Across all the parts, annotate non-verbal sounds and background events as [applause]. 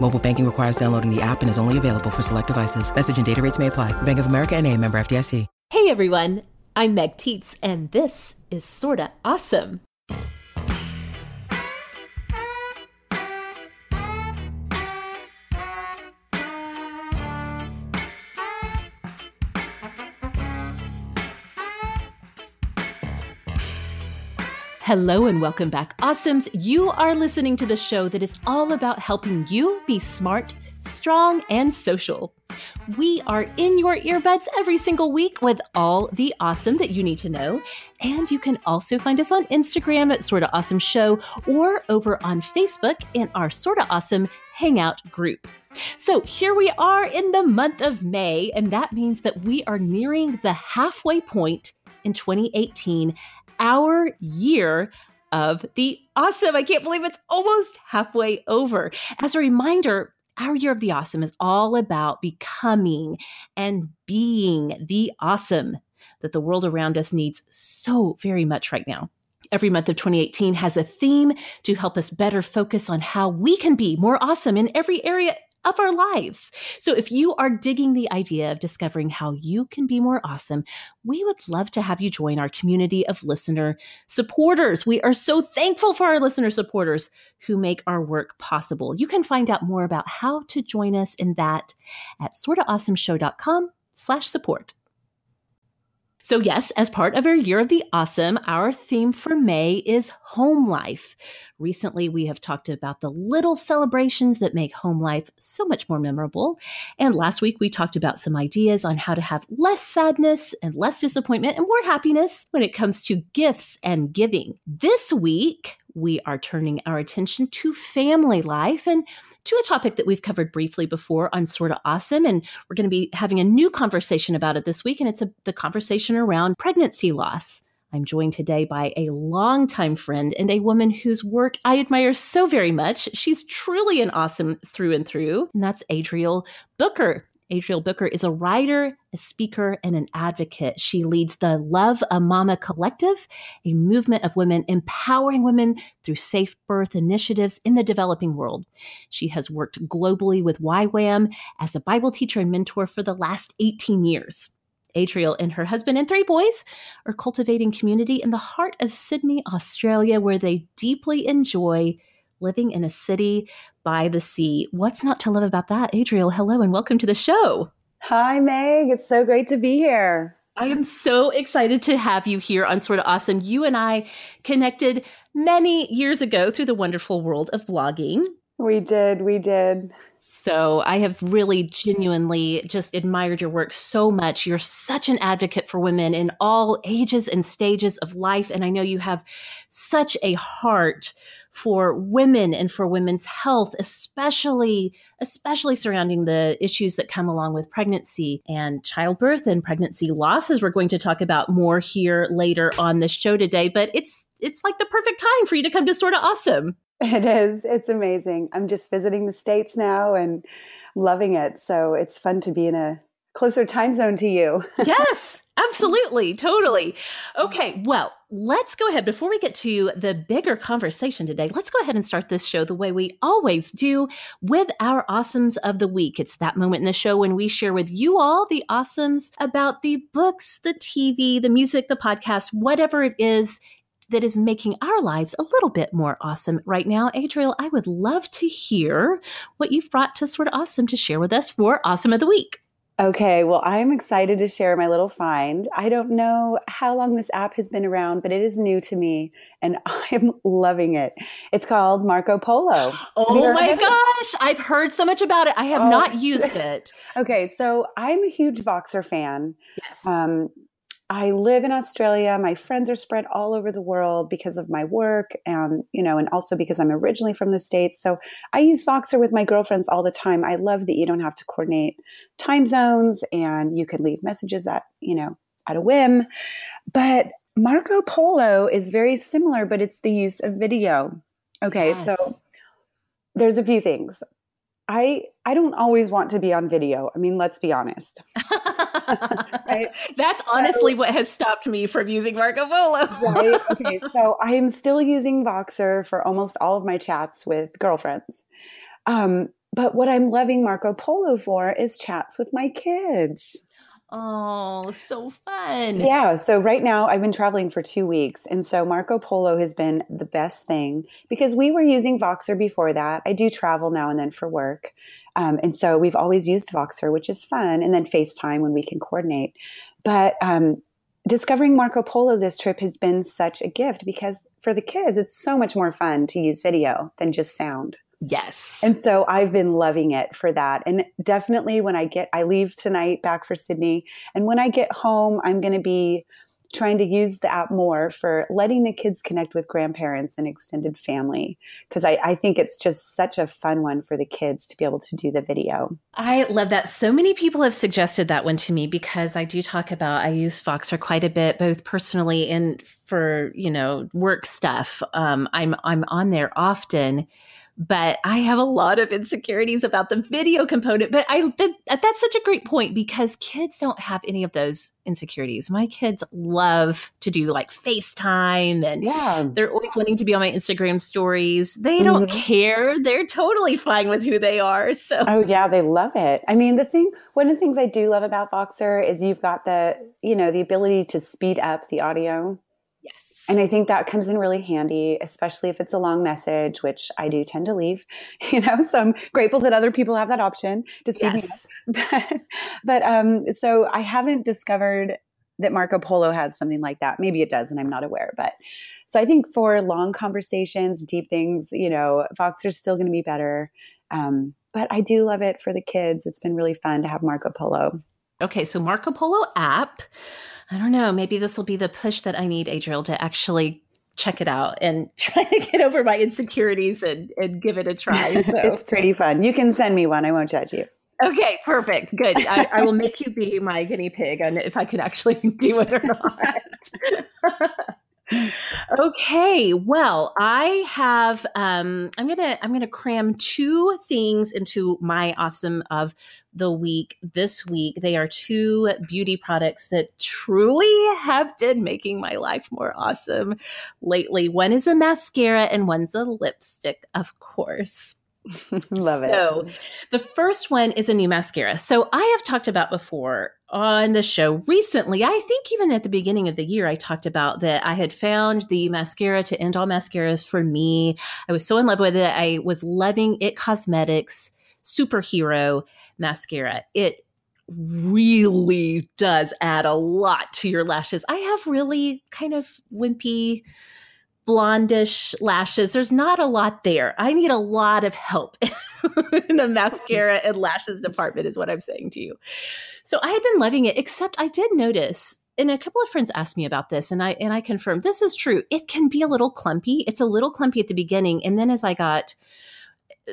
Mobile banking requires downloading the app and is only available for select devices. Message and data rates may apply. Bank of America and a member FDIC. Hey everyone, I'm Meg Tietz and this is Sorta Awesome. Hello and welcome back, Awesomes. You are listening to the show that is all about helping you be smart, strong, and social. We are in your earbuds every single week with all the awesome that you need to know. And you can also find us on Instagram at Sorta Awesome Show or over on Facebook in our Sorta Awesome Hangout group. So here we are in the month of May, and that means that we are nearing the halfway point in 2018 our year of the awesome. I can't believe it's almost halfway over. As a reminder, our year of the awesome is all about becoming and being the awesome that the world around us needs so very much right now. Every month of 2018 has a theme to help us better focus on how we can be more awesome in every area of our lives. So if you are digging the idea of discovering how you can be more awesome, we would love to have you join our community of listener supporters. We are so thankful for our listener supporters who make our work possible. You can find out more about how to join us in that at sortaawesomeshow.com slash support. So, yes, as part of our Year of the Awesome, our theme for May is home life. Recently, we have talked about the little celebrations that make home life so much more memorable. And last week, we talked about some ideas on how to have less sadness and less disappointment and more happiness when it comes to gifts and giving. This week, we are turning our attention to family life and to a topic that we've covered briefly before on Sorta Awesome. And we're going to be having a new conversation about it this week. And it's a, the conversation around pregnancy loss. I'm joined today by a longtime friend and a woman whose work I admire so very much. She's truly an awesome through and through, and that's Adriel Booker. Adriel Booker is a writer, a speaker, and an advocate. She leads the Love a Mama Collective, a movement of women empowering women through safe birth initiatives in the developing world. She has worked globally with YWAM as a Bible teacher and mentor for the last 18 years. Adriel and her husband and three boys are cultivating community in the heart of Sydney, Australia, where they deeply enjoy living in a city by the sea. What's not to love about that? Adriel, hello and welcome to the show. Hi, Meg. It's so great to be here. I am so excited to have you here on Sorta Awesome. You and I connected many years ago through the wonderful world of blogging. We did. We did. So I have really genuinely just admired your work so much. You're such an advocate for women in all ages and stages of life. And I know you have such a heart for women and for women's health, especially, especially surrounding the issues that come along with pregnancy and childbirth and pregnancy losses. we're going to talk about more here later on the show today. But it's it's like the perfect time for you to come to Sorta Awesome. It is. It's amazing. I'm just visiting the States now and loving it. So it's fun to be in a closer time zone to you. [laughs] yes, absolutely. Totally. Mm-hmm. Okay. Well, let's go ahead. Before we get to the bigger conversation today, let's go ahead and start this show the way we always do with our awesomes of the week. It's that moment in the show when we share with you all the awesomes about the books, the TV, the music, the podcast, whatever it is that is making our lives a little bit more awesome right now. Adriel, I would love to hear what you've brought to Sorta Awesome to share with us for Awesome of the Week. Okay, well, I'm excited to share my little find. I don't know how long this app has been around, but it is new to me and [laughs] I'm loving it. It's called Marco Polo. Oh my gosh, I've heard so much about it. I have oh. not [laughs] used it. okay, so I'm a huge Voxer fan. Yes. Um, I live in Australia. My friends are spread all over the world because of my work and, you know, and also because I'm originally from the States. So I use Voxer with my girlfriends all the time. I love that you don't have to coordinate time zones and you can leave messages at, you know, at a whim. But Marco Polo is very similar, but it's the use of video. Okay, yes. so there's a few things. I I don't always want to be on video. I mean, let's be honest. [laughs] [laughs] right? That's honestly so, what has stopped me from using Marco Polo. right. [laughs] Okay. So I am still using Voxer for almost all of my chats with girlfriends. Um, but what I'm loving Marco Polo for is chats with my kids. Oh, so fun. Yeah. So right now I've been traveling for two weeks. And so Marco Polo has been the best thing because we were using Voxer before that. I do travel now and then for work. Um, and so we've always used Voxer, which is fun. And then FaceTime when we can coordinate. But um, discovering Marco Polo this trip has been such a gift because for the kids, it's so much more fun to use video than just sound. Yes. And so I've been loving it for that. And definitely when I get, I leave tonight back for Sydney. And when I get home, I'm going to be trying to use the app more for letting the kids connect with grandparents and extended family because I, I, think it's just such a fun one for the kids to be able to do the video. I love that. So many people have suggested that one to me because I do talk about I use Voxer quite a bit, both personally and for you know work stuff. Um, I'm I'm on there often but I have a lot of insecurities about the video component. But I that, that's such a great point because kids don't have any of those insecurities. My kids love to do like FaceTime and yeah. they're always wanting to be on my Instagram stories. They don't mm-hmm. care. They're totally fine with who they are. So Oh yeah, they love it. I mean, the thing one of the things I do love about Voxer is you've got the, you know, the ability to speed up the audio. And I think that comes in really handy, especially if it's a long message, which I do tend to leave, [laughs] you know, so I'm grateful that other people have that option to speed yes. up. [laughs] but um, so I haven't discovered that Marco Polo has something like that. Maybe it does, and I'm not aware. But so I think for long conversations, deep things, you know, Voxer's still going to be better. Um, but I do love it for the kids. It's been really fun to have Marco Polo. Okay, so Marco Polo app. I don't know. Maybe this will be the push that I need, Adriel, to actually check it out and [laughs] try to get over my insecurities and, and give it a try. [laughs] So. it's pretty fun. You can send me one. I won't judge you. Okay, perfect. Good. I, I will make you be my guinea pig and if I can actually [laughs] do it or not okay well i have um i'm gonna i'm gonna cram two things into my awesome of the week this week they are two beauty products that truly have been making my life more awesome lately one is a mascara and one's a lipstick of course [laughs] Love it. So, the first one is a new mascara. So, I have talked about before on the show recently. I think even at the beginning of the year, I talked about that I had found the mascara to end all mascaras for me. I was so in love with it. I was loving It Cosmetics Superhero Mascara. It really does add a lot to your lashes. I have really kind of wimpy blondish lashes. There's not a lot there. I need a lot of help [laughs] in [laughs] the mascara and lashes department, is what I'm saying to you. So I had been loving it, except I did notice. And a couple of friends asked me about this, and I and I confirmed this is true. It can be a little clumpy. It's a little clumpy at the beginning, and then as I got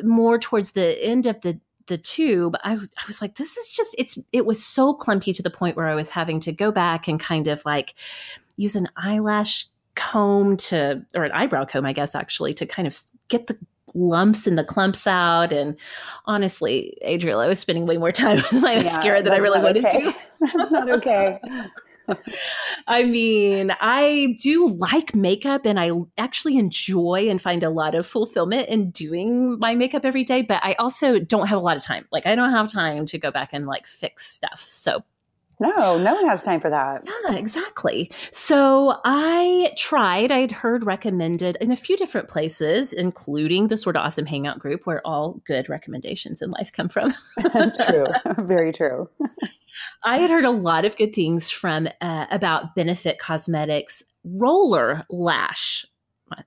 more towards the end of the the tube, I, I was like, this is just it's it was so clumpy to the point where I was having to go back and kind of like use an eyelash comb to, or an eyebrow comb, I guess, actually, to kind of get the lumps and the clumps out. And honestly, Adriel, I was spending way more time [laughs] with my yeah, mascara than I really wanted okay. to. [laughs] that's not okay. [laughs] I mean, I do like makeup and I actually enjoy and find a lot of fulfillment in doing my makeup every day, but I also don't have a lot of time. Like, I don't have time to go back and like fix stuff. So, No, no one has time for that. Yeah, exactly. So I tried, I'd heard recommended in a few different places, including the Sorta Awesome hangout group where all good recommendations in life come from. [laughs] true. [laughs] Very true. I had heard a lot of good things from uh, about Benefit Cosmetics roller lash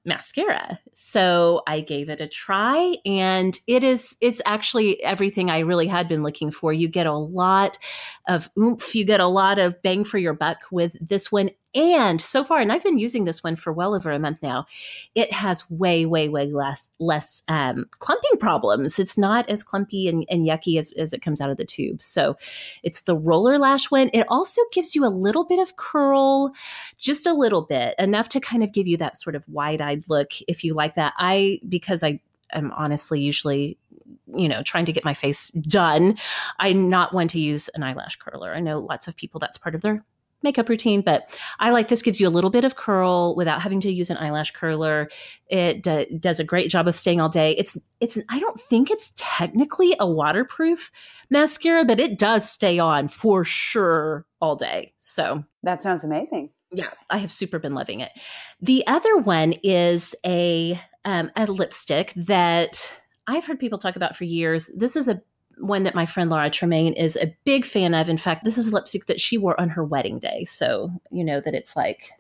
mascara. So I gave it a try and it is it's actually everything I really had been looking for. You get a lot of oomph, you get a lot of bang for your buck with this one and so far, and I've been using this one for well over a month now, it has way, way, way less less um, clumping problems. It's not as clumpy and, and yucky as, as it comes out of the tube. So it's the roller lash one. It also gives you a little bit of curl, just a little bit, enough to kind of give you that sort of wide eyed look if you like that. I, because I am honestly usually you know trying to get my face done i'm not one to use an eyelash curler i know lots of people that's part of their makeup routine, but I like this gives you a little bit of curl without having to use an eyelash curler. It d- does a great job of staying all day. It's it's I don't think it's technically a waterproof mascara, but it does stay on for sure all day. So That sounds amazing. Yeah, I have super been loving it. The other one is a um, a lipstick that I've heard people talk about for years. This is a one that my friend Laura Tremaine is a big fan of. In fact, this is a lipstick that she wore on her wedding day. So, you know, that it's like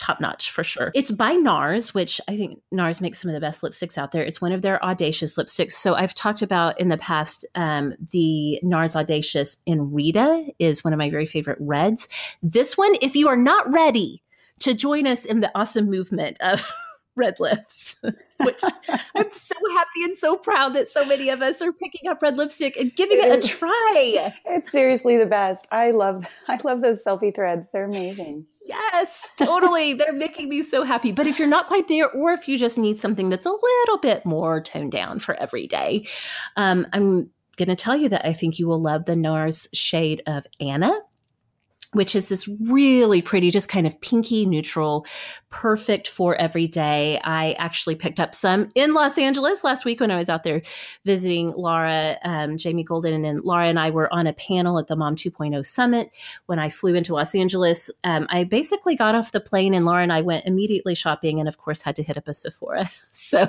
top notch for sure. It's by NARS, which I think NARS makes some of the best lipsticks out there. It's one of their audacious lipsticks. So I've talked about in the past um, the NARS Audacious in Rita is one of my very favorite reds. This one, if you are not ready to join us in the awesome movement of red lips, [laughs] which I'm so happy and so proud that so many of us are picking up red lipstick and giving it, it a try. It's seriously the best. I love I love those selfie threads. They're amazing. Yes, totally. They're making me so happy. But if you're not quite there, or if you just need something that's a little bit more toned down for every day, um, I'm going to tell you that I think you will love the NARS shade of Anna which is this really pretty, just kind of pinky neutral, perfect for every day. I actually picked up some in Los Angeles last week when I was out there visiting Laura, um, Jamie Golden, and then Laura and I were on a panel at the Mom 2.0 Summit. When I flew into Los Angeles, um, I basically got off the plane and Laura and I went immediately shopping and, of course, had to hit up a Sephora. [laughs] So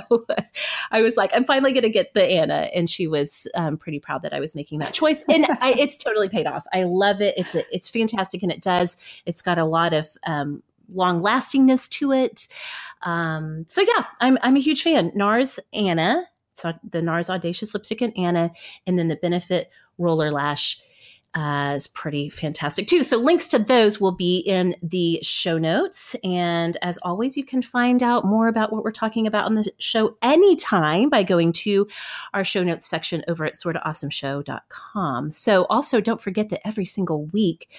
[laughs] I was like, I'm finally going to get the Anna. And she was um, pretty proud that I was making that choice. And I, it's totally paid off. I love it. It's, a, it's fantastic fantastic, and it does. It's got a lot of um, long lastingness to it. Um, so yeah, I'm I'm a huge fan. NARS Anna, so the NARS Audacious Lipstick and Anna, and then the Benefit Roller Lash. Uh, is pretty fantastic too. So links to those will be in the show notes. And as always, you can find out more about what we're talking about on the show anytime by going to our show notes section over at sortaawesomeshow.com. So also don't forget that every single week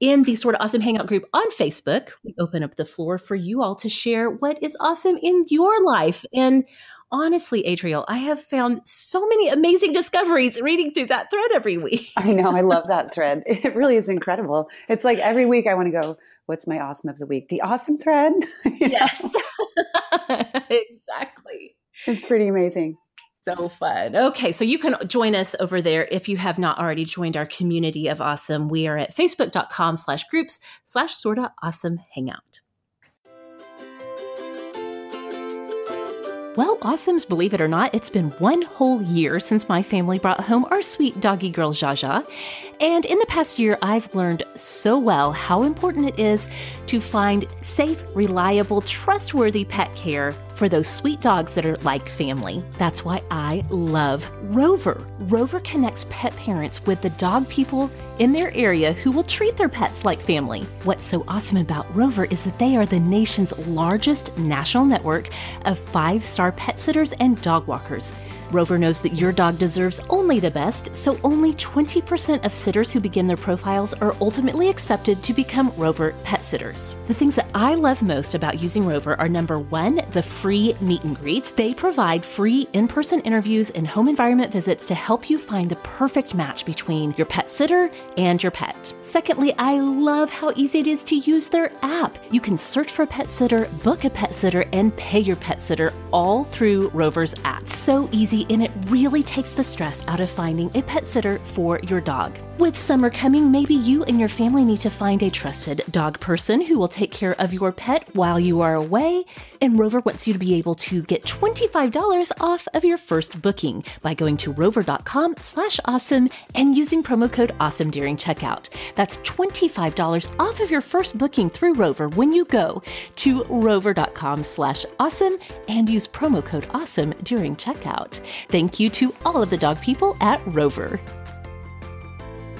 in the Sorta Awesome hangout group on Facebook, we open up the floor for you all to share what is awesome in your life. And honestly, Adriel, I have found so many amazing discoveries reading through that thread every week. I know. I love that [laughs] thread. It really is incredible. It's like every week I want to go, what's my awesome of the week? The awesome thread? [laughs] yes. [laughs] exactly. It's pretty amazing so fun. Okay, so you can join us over there if you have not already joined our community of awesome. We are at facebook.com slash groups slash sorta awesome hangout. Well, Awesomes, believe it or not, it's been one whole year since my family brought home our sweet doggy girl Jaja. And in the past year, I've learned so well how important it is to find safe, reliable, trustworthy pet care for those sweet dogs that are like family. That's why I love Rover. Rover connects pet parents with the dog people in their area who will treat their pets like family. What's so awesome about Rover is that they are the nation's largest national network of five star pet sitters and dog walkers. Rover knows that your dog deserves only the best, so only 20% of sitters who begin their profiles are ultimately accepted to become Rover pet sitters. The things that I love most about using Rover are number one, the free meet and greets. They provide free in person interviews and home environment visits to help you find the perfect match between your pet sitter and your pet. Secondly, I love how easy it is to use their app. You can search for a pet sitter, book a pet sitter, and pay your pet sitter all through Rover's app. So easy and it really takes the stress out of finding a pet sitter for your dog. With summer coming, maybe you and your family need to find a trusted dog person who will take care of your pet while you are away. And Rover wants you to be able to get $25 off of your first booking by going to rover.com slash awesome and using promo code awesome during checkout. That's $25 off of your first booking through Rover when you go to rover.com slash awesome and use promo code awesome during checkout. Thank you to all of the dog people at Rover.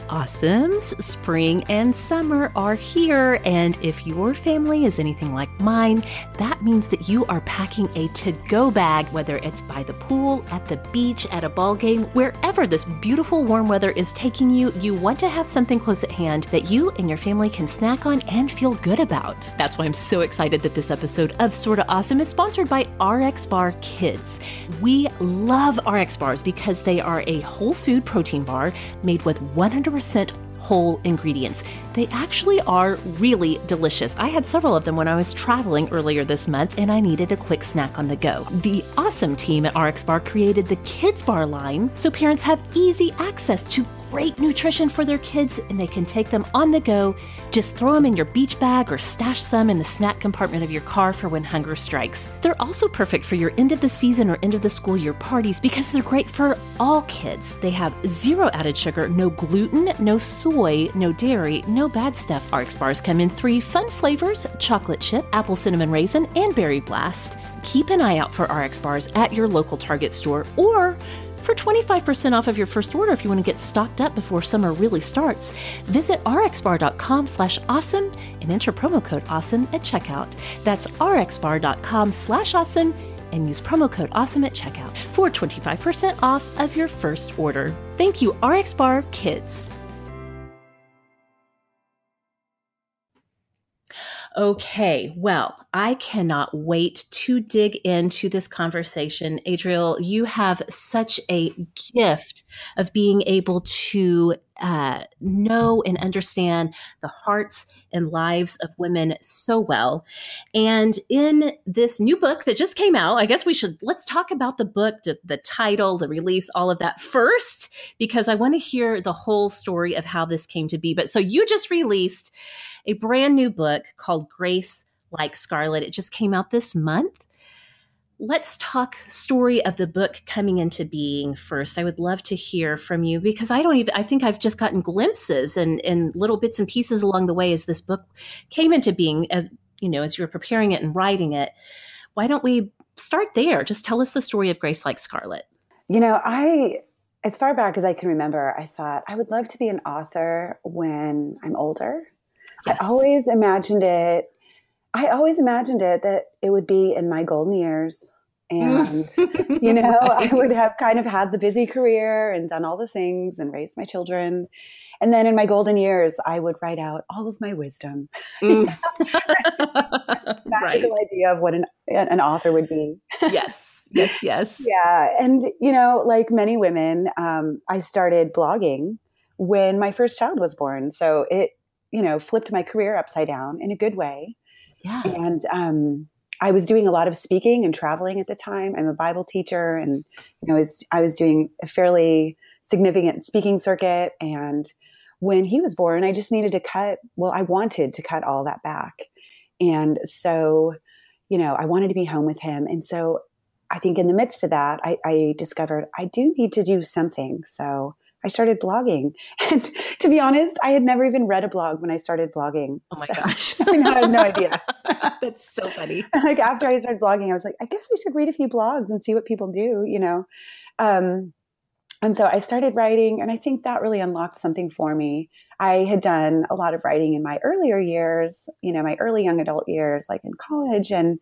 Awesomes, spring and summer are here, and if your family is anything like mine, that means that you are packing a to go bag, whether it's by the pool, at the beach, at a ball game, wherever this beautiful warm weather is taking you, you want to have something close at hand that you and your family can snack on and feel good about. That's why I'm so excited that this episode of Sorta Awesome is sponsored by RX Bar Kids. We love RX Bars because they are a whole food protein bar made with 100 100% whole ingredients. They actually are really delicious. I had several of them when I was traveling earlier this month and I needed a quick snack on the go. The awesome team at RX Bar created the Kids Bar line so parents have easy access to great nutrition for their kids and they can take them on the go. Just throw them in your beach bag or stash some in the snack compartment of your car for when hunger strikes. They're also perfect for your end of the season or end of the school year parties because they're great for all kids. They have zero added sugar, no gluten, no soy, no dairy, no bad stuff. RX bars come in three fun flavors chocolate chip, apple cinnamon raisin, and berry blast. Keep an eye out for RX bars at your local Target store or for 25% off of your first order if you want to get stocked up before summer really starts. Visit rxbar.com slash awesome and enter promo code awesome at checkout. That's rxbar.com slash awesome and use promo code awesome at checkout for 25% off of your first order. Thank you, RxBar Kids. Okay, well, I cannot wait to dig into this conversation. Adriel, you have such a gift of being able to uh, know and understand the hearts and lives of women so well. And in this new book that just came out, I guess we should let's talk about the book, the title, the release, all of that first, because I want to hear the whole story of how this came to be. But so you just released a brand new book called Grace Like Scarlet. It just came out this month. Let's talk story of the book coming into being first. I would love to hear from you because I don't even I think I've just gotten glimpses and, little bits and pieces along the way as this book came into being as you know, as you were preparing it and writing it. Why don't we start there? Just tell us the story of Grace Like Scarlet. You know, I as far back as I can remember, I thought I would love to be an author when I'm older. Yes. I always imagined it. I always imagined it that it would be in my golden years. And, [laughs] you know, right. I would have kind of had the busy career and done all the things and raised my children. And then in my golden years, I would write out all of my wisdom. Mm. [laughs] right. idea of what an, an author would be. yes. Yes. Yes. [laughs] Yeah. And, you know, like many women, um, I started blogging when my first child was born. So it you know, flipped my career upside down in a good way. Yeah. And um, I was doing a lot of speaking and traveling at the time. I'm a Bible teacher, and you know, I was, I was doing a fairly significant speaking circuit. And when he was born, I just needed to cut. Well, I wanted to cut all that back, and so, you know, I wanted to be home with him. And so, I think in the midst of that, I, I discovered I do need to do something. So I started blogging. [laughs] And to be honest, I had never even read a blog when I started blogging. Oh my so, gosh. [laughs] I, I had no idea. [laughs] That's so funny. like after I started blogging, I was like, I guess I should read a few blogs and see what people do, you know? Um, and so I started writing, and I think that really unlocked something for me. I had done a lot of writing in my earlier years, you know, my early young adult years, like in college. And,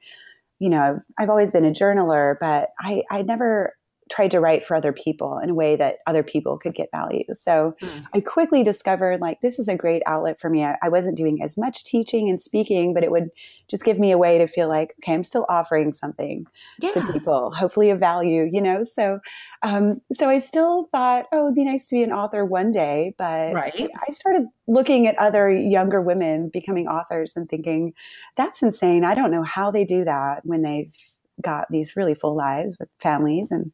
you know, I've always been a journaler, but I, I never tried to write for other people in a way that other people could get value. So mm. I quickly discovered like this is a great outlet for me. I, I, wasn't doing as much teaching and speaking, but it would just give me a way to feel like, okay, I'm still offering something yeah. to people, hopefully of value, you know? So, um, so I still thought, oh, it'd be nice to be an author one day. But right. I started looking at other younger women becoming authors and thinking, that's insane. I don't know how they do that when they've got these really full lives with families and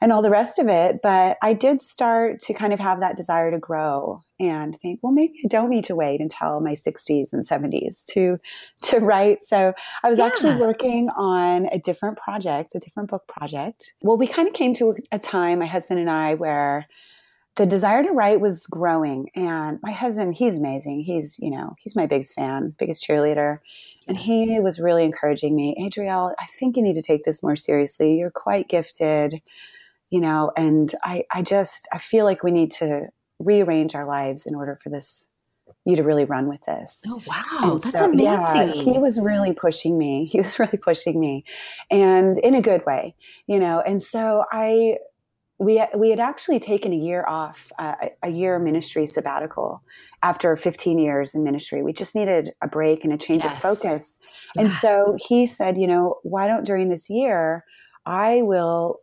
and all the rest of it. But I did start to kind of have that desire to grow and think, well, maybe I don't need to wait until my 60s and 70s to to write. So I was yeah. actually working on a different project, a different book project. Well, we kind of came to a time, my husband and I, where the desire to write was growing and my husband he's amazing he's you know he's my biggest fan biggest cheerleader and he was really encouraging me adriel i think you need to take this more seriously you're quite gifted you know and i i just i feel like we need to rearrange our lives in order for this you to really run with this. Oh wow, and that's so, amazing. Yeah, he was really pushing me. He was [laughs] really pushing me, and in a good way, you know. And so I we we had actually taken a year off, uh, a year ministry sabbatical after 15 years in ministry. We just needed a break and a change yes. of focus. Yeah. And so he said, you know, why don't during this year I will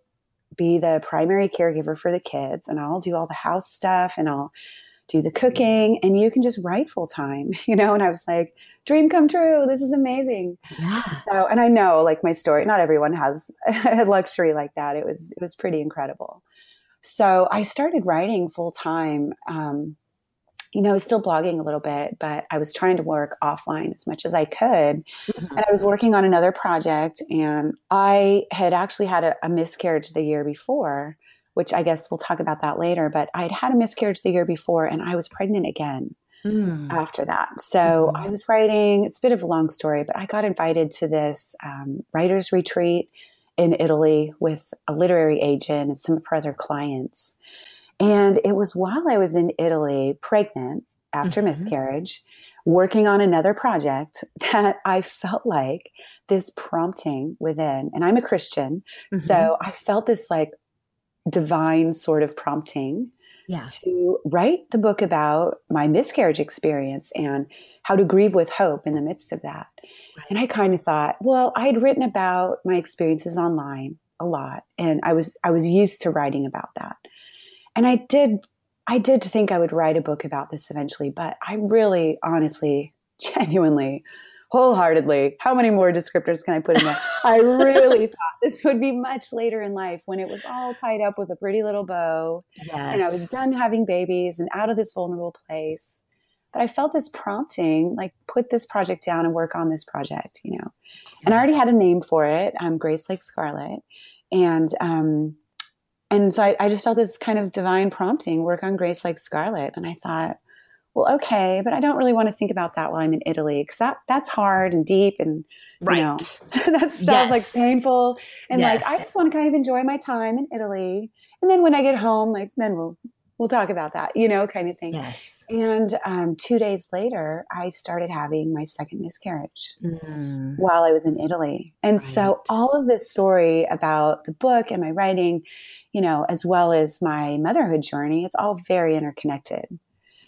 be the primary caregiver for the kids and I'll do all the house stuff and I'll do the cooking and you can just write full time, [laughs] you know? And I was like, dream come true. This is amazing. Yeah. So, and I know like my story, not everyone has [laughs] a luxury like that. It was, it was pretty incredible. So I started writing full time. Um, you know, I was still blogging a little bit, but I was trying to work offline as much as I could. Mm-hmm. And I was working on another project, and I had actually had a, a miscarriage the year before which I guess we'll talk about that later. But I'd had a miscarriage the year before and I was pregnant again mm. after that. So mm-hmm. I was writing, it's a bit of a long story, but I got invited to this um, writer's retreat in Italy with a literary agent and some of her other clients. And it was while I was in Italy, pregnant after mm-hmm. miscarriage, working on another project [laughs] that I felt like this prompting within. And I'm a Christian. Mm-hmm. So I felt this like divine sort of prompting yeah. to write the book about my miscarriage experience and how to grieve with hope in the midst of that. Right. And I kind of thought, well, I had written about my experiences online a lot and I was I was used to writing about that. And I did I did think I would write a book about this eventually, but I really honestly [laughs] genuinely wholeheartedly. How many more descriptors can I put in there? I really [laughs] thought this would be much later in life when it was all tied up with a pretty little bow. Yes. And I was done having babies and out of this vulnerable place. But I felt this prompting, like put this project down and work on this project, you know. And I already had a name for it, um, Grace Like Scarlet. And um, and so I, I just felt this kind of divine prompting, work on Grace Like Scarlet. And I thought, well, okay, but I don't really want to think about that while I'm in Italy because that, that's hard and deep and right. you know [laughs] that's stuff yes. like painful and yes. like I just want to kind of enjoy my time in Italy and then when I get home, like then we'll we'll talk about that, you know, kind of thing. Yes. And um, two days later, I started having my second miscarriage mm. while I was in Italy, and right. so all of this story about the book and my writing, you know, as well as my motherhood journey, it's all very interconnected.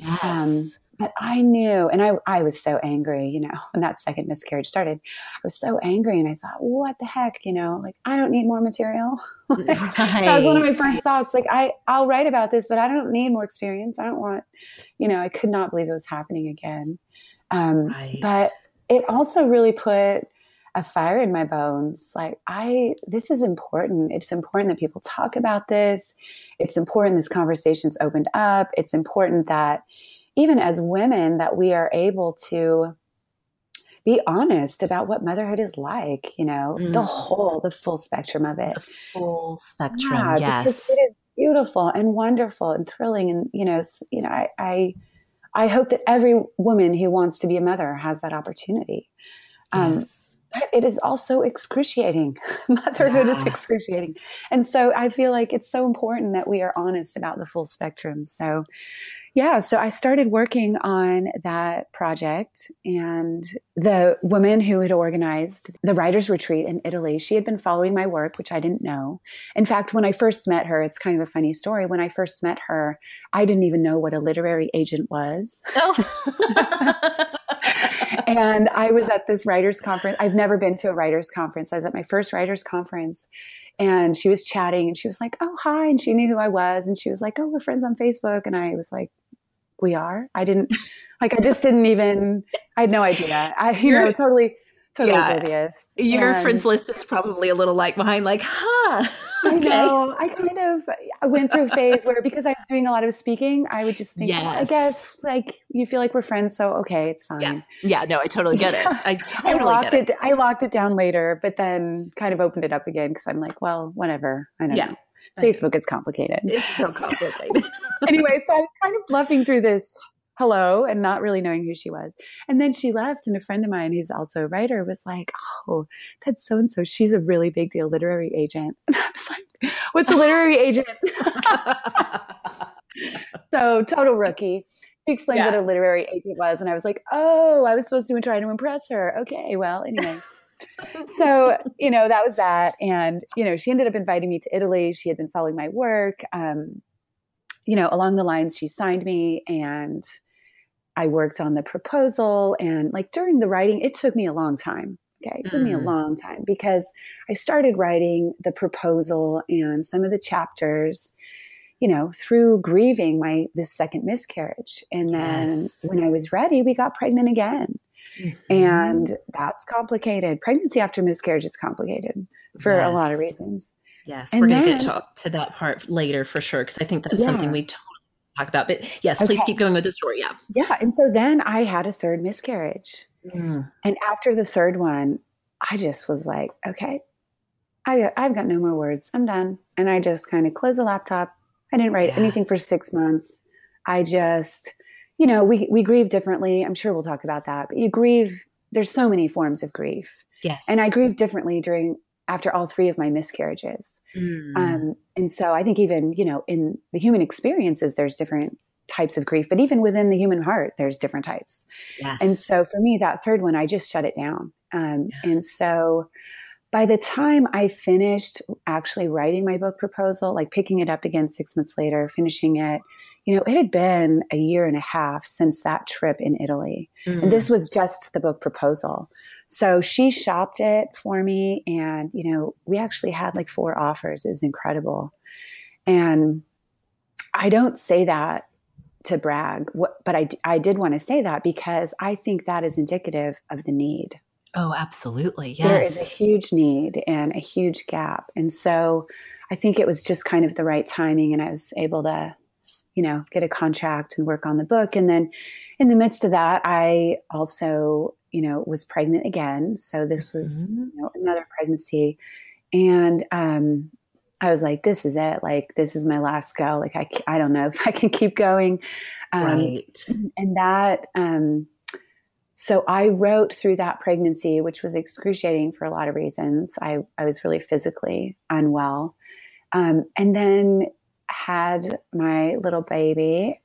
Um, yes. Um, but I knew, and I, I was so angry, you know, [laughs] when that second miscarriage started. I was so angry, and I thought, what the heck, you know, like I don't need more material. [laughs] right. That was one of my first thoughts. Like I, I'll write about this, but I don't need more experience. I don't want, you know, I could not believe it was happening again. Um, right. But it also really put a fire in my bones. Like I, this is important. It's important that people talk about this. It's important this conversation's opened up. It's important that even as women that we are able to be honest about what motherhood is like, you know, mm. the whole, the full spectrum of it. The full spectrum, yeah, yes. Because it is beautiful and wonderful and thrilling. And, you know, you know, I, I, I hope that every woman who wants to be a mother has that opportunity. Um, yes it is also excruciating. [laughs] Motherhood yeah. is excruciating. And so I feel like it's so important that we are honest about the full spectrum. So, yeah, so I started working on that project, and the woman who had organized the writers' retreat in Italy, she had been following my work, which I didn't know. In fact, when I first met her, it's kind of a funny story. When I first met her, I didn't even know what a literary agent was. Oh. [laughs] [laughs] and I was at this writers conference. I've never been to a writers conference. I was at my first writers conference and she was chatting and she was like, "Oh, hi." And she knew who I was and she was like, "Oh, we're friends on Facebook." And I was like, "We are?" I didn't like I just didn't even I had no idea. I you know, totally totally yeah. oblivious. Your and friends list is probably a little like behind, like, huh. [laughs] okay. I know. I kind of I went through a phase where because I was doing a lot of speaking, I would just think, yes. well, I guess like you feel like we're friends, so okay, it's fine. Yeah. Yeah. No, I totally get it. [laughs] I, totally I locked it. it. I locked it down later, but then kind of opened it up again because I'm like, well, whatever. I don't yeah. know. Facebook is complicated. It's [laughs] so complicated. anyway, so I was kind of bluffing through this hello and not really knowing who she was. And then she left, and a friend of mine who's also a writer was like, Oh, that's so and so. She's a really big deal literary agent. [laughs] And I was like, What's a literary agent? [laughs] so, total rookie. She explained yeah. what a literary agent was, and I was like, Oh, I was supposed to try to impress her. Okay, well, anyway. so you know that was that and you know she ended up inviting me to italy she had been following my work um, you know along the lines she signed me and I worked on the proposal and like during the writing, it took me a long time. Okay. It took mm. me a mm. long time because I started writing the proposal and some of the chapters, you know, through grieving my this second miscarriage. And then yes. when I was ready, we got pregnant again. Mm-hmm. And that's complicated. Pregnancy after miscarriage is complicated for yes. a lot of reasons. Yes, and we're going to get to, to, that part later for sure because I think that's yeah. something we totally talk about. But yes, please keep going with the story. Yeah. Yeah. And so then I had a third miscarriage. Mm. And after the third one, I just was like, okay, I, I've got no more words. I'm done. And I just kind of closed the laptop. I didn't write yeah. anything for six months. I just, you know, we, we grieve differently. I'm sure we'll talk about that, but you grieve. There's so many forms of grief. Yes. And I grieve differently during after all three of my miscarriages. Mm. Um, and so I think even, you know, in the human experiences, there's different types of grief, but even within the human heart, there's different types. Yes. And so for me, that third one, I just shut it down. Um, yeah. And so by the time I finished actually writing my book proposal, like picking it up again six months later, finishing it, you know, it had been a year and a half since that trip in Italy. Mm. And this was just the book proposal. So she shopped it for me. And, you know, we actually had like four offers. It was incredible. And I don't say that to brag, but I, I did want to say that because I think that is indicative of the need. Oh, absolutely. Yes. There is a huge need and a huge gap. And so I think it was just kind of the right timing. And I was able to, you know, get a contract and work on the book. And then in the midst of that, I also you know, was pregnant again. So this was mm-hmm. you know, another pregnancy. And um, I was like, this is it. Like, this is my last go. Like, I, I don't know [laughs] if I can keep going. Um, right. And that, um, so I wrote through that pregnancy, which was excruciating for a lot of reasons. I, I was really physically unwell. Um, and then had my little baby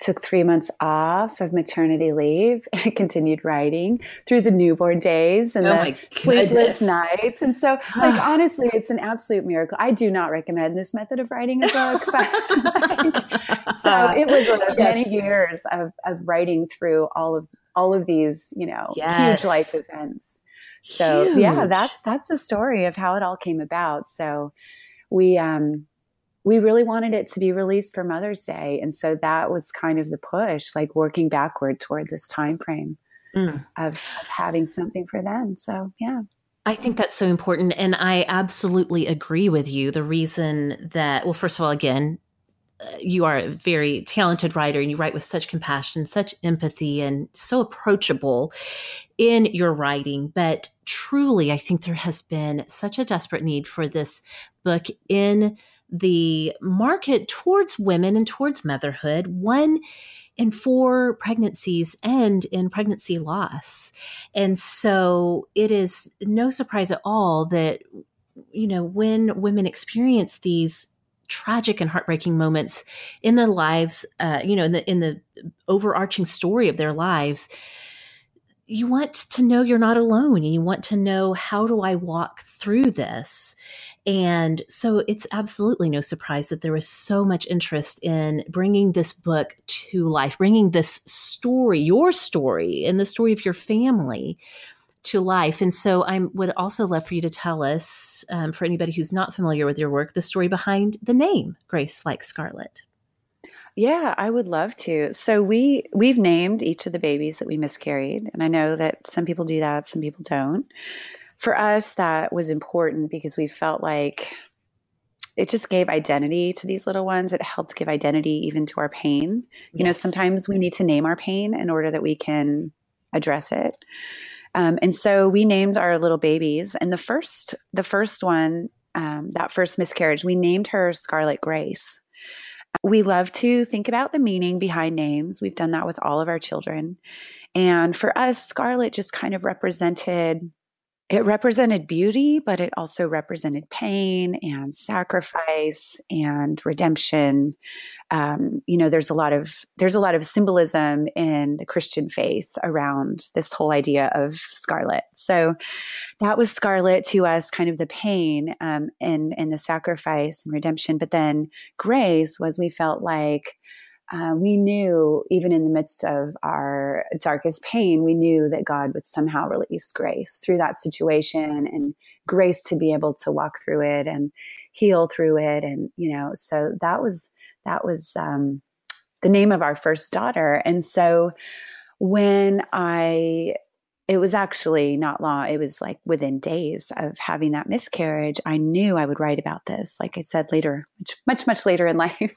took three months off of maternity leave [laughs] and continued writing through the newborn days and oh the sleepless nights. And so, [sighs] like, honestly, it's an absolute miracle. I do not recommend this method of writing a book. But, [laughs] so [laughs] it was yes. many years of, of writing through all of all of these, you know, yes. huge life events. So huge. yeah, that's that's the story of how it all came about. So we um we really wanted it to be released for Mother's Day, and so that was kind of the push, like working backward toward this time frame mm. of, of having something for them. So yeah. I think that's so important. And I absolutely agree with you. The reason that, well, first of all, again, uh, you are a very talented writer and you write with such compassion, such empathy, and so approachable in your writing. But truly, I think there has been such a desperate need for this book in the market towards women and towards motherhood, one in four pregnancies end in pregnancy loss. And so it is no surprise at all that, you know, when women experience these tragic and heartbreaking moments in the lives, uh, you know, in the in the overarching story of their lives, you want to know you're not alone and you want to know how do I walk through this? And so it's absolutely no surprise that there was so much interest in bringing this book to life, bringing this story, your story, and the story of your family to life. And so I would also love for you to tell us, um, for anybody who's not familiar with your work, the story behind the name Grace Like Scarlet. Yeah, I would love to. So we we've named each of the babies that we miscarried, and I know that some people do that, some people don't. For us, that was important because we felt like it just gave identity to these little ones. It helped give identity even to our pain. You yes. know, sometimes we need to name our pain in order that we can address it. Um, and so we named our little babies, and the first, the first one, um, that first miscarriage, we named her Scarlet Grace. We love to think about the meaning behind names. We've done that with all of our children. And for us, Scarlet just kind of represented it represented beauty, but it also represented pain and sacrifice and redemption. Um, you know, there's a lot of there's a lot of symbolism in the Christian faith around this whole idea of scarlet. So that was scarlet to us, kind of the pain um, and and the sacrifice and redemption. But then grace was we felt like uh, we knew, even in the midst of our darkest pain, we knew that God would somehow release grace through that situation and grace to be able to walk through it and heal through it. And, you know, so that was, that was um, the name of our first daughter. And so when I, it was actually not long, it was like within days of having that miscarriage, I knew I would write about this, like I said later, much, much, much later in [laughs] life.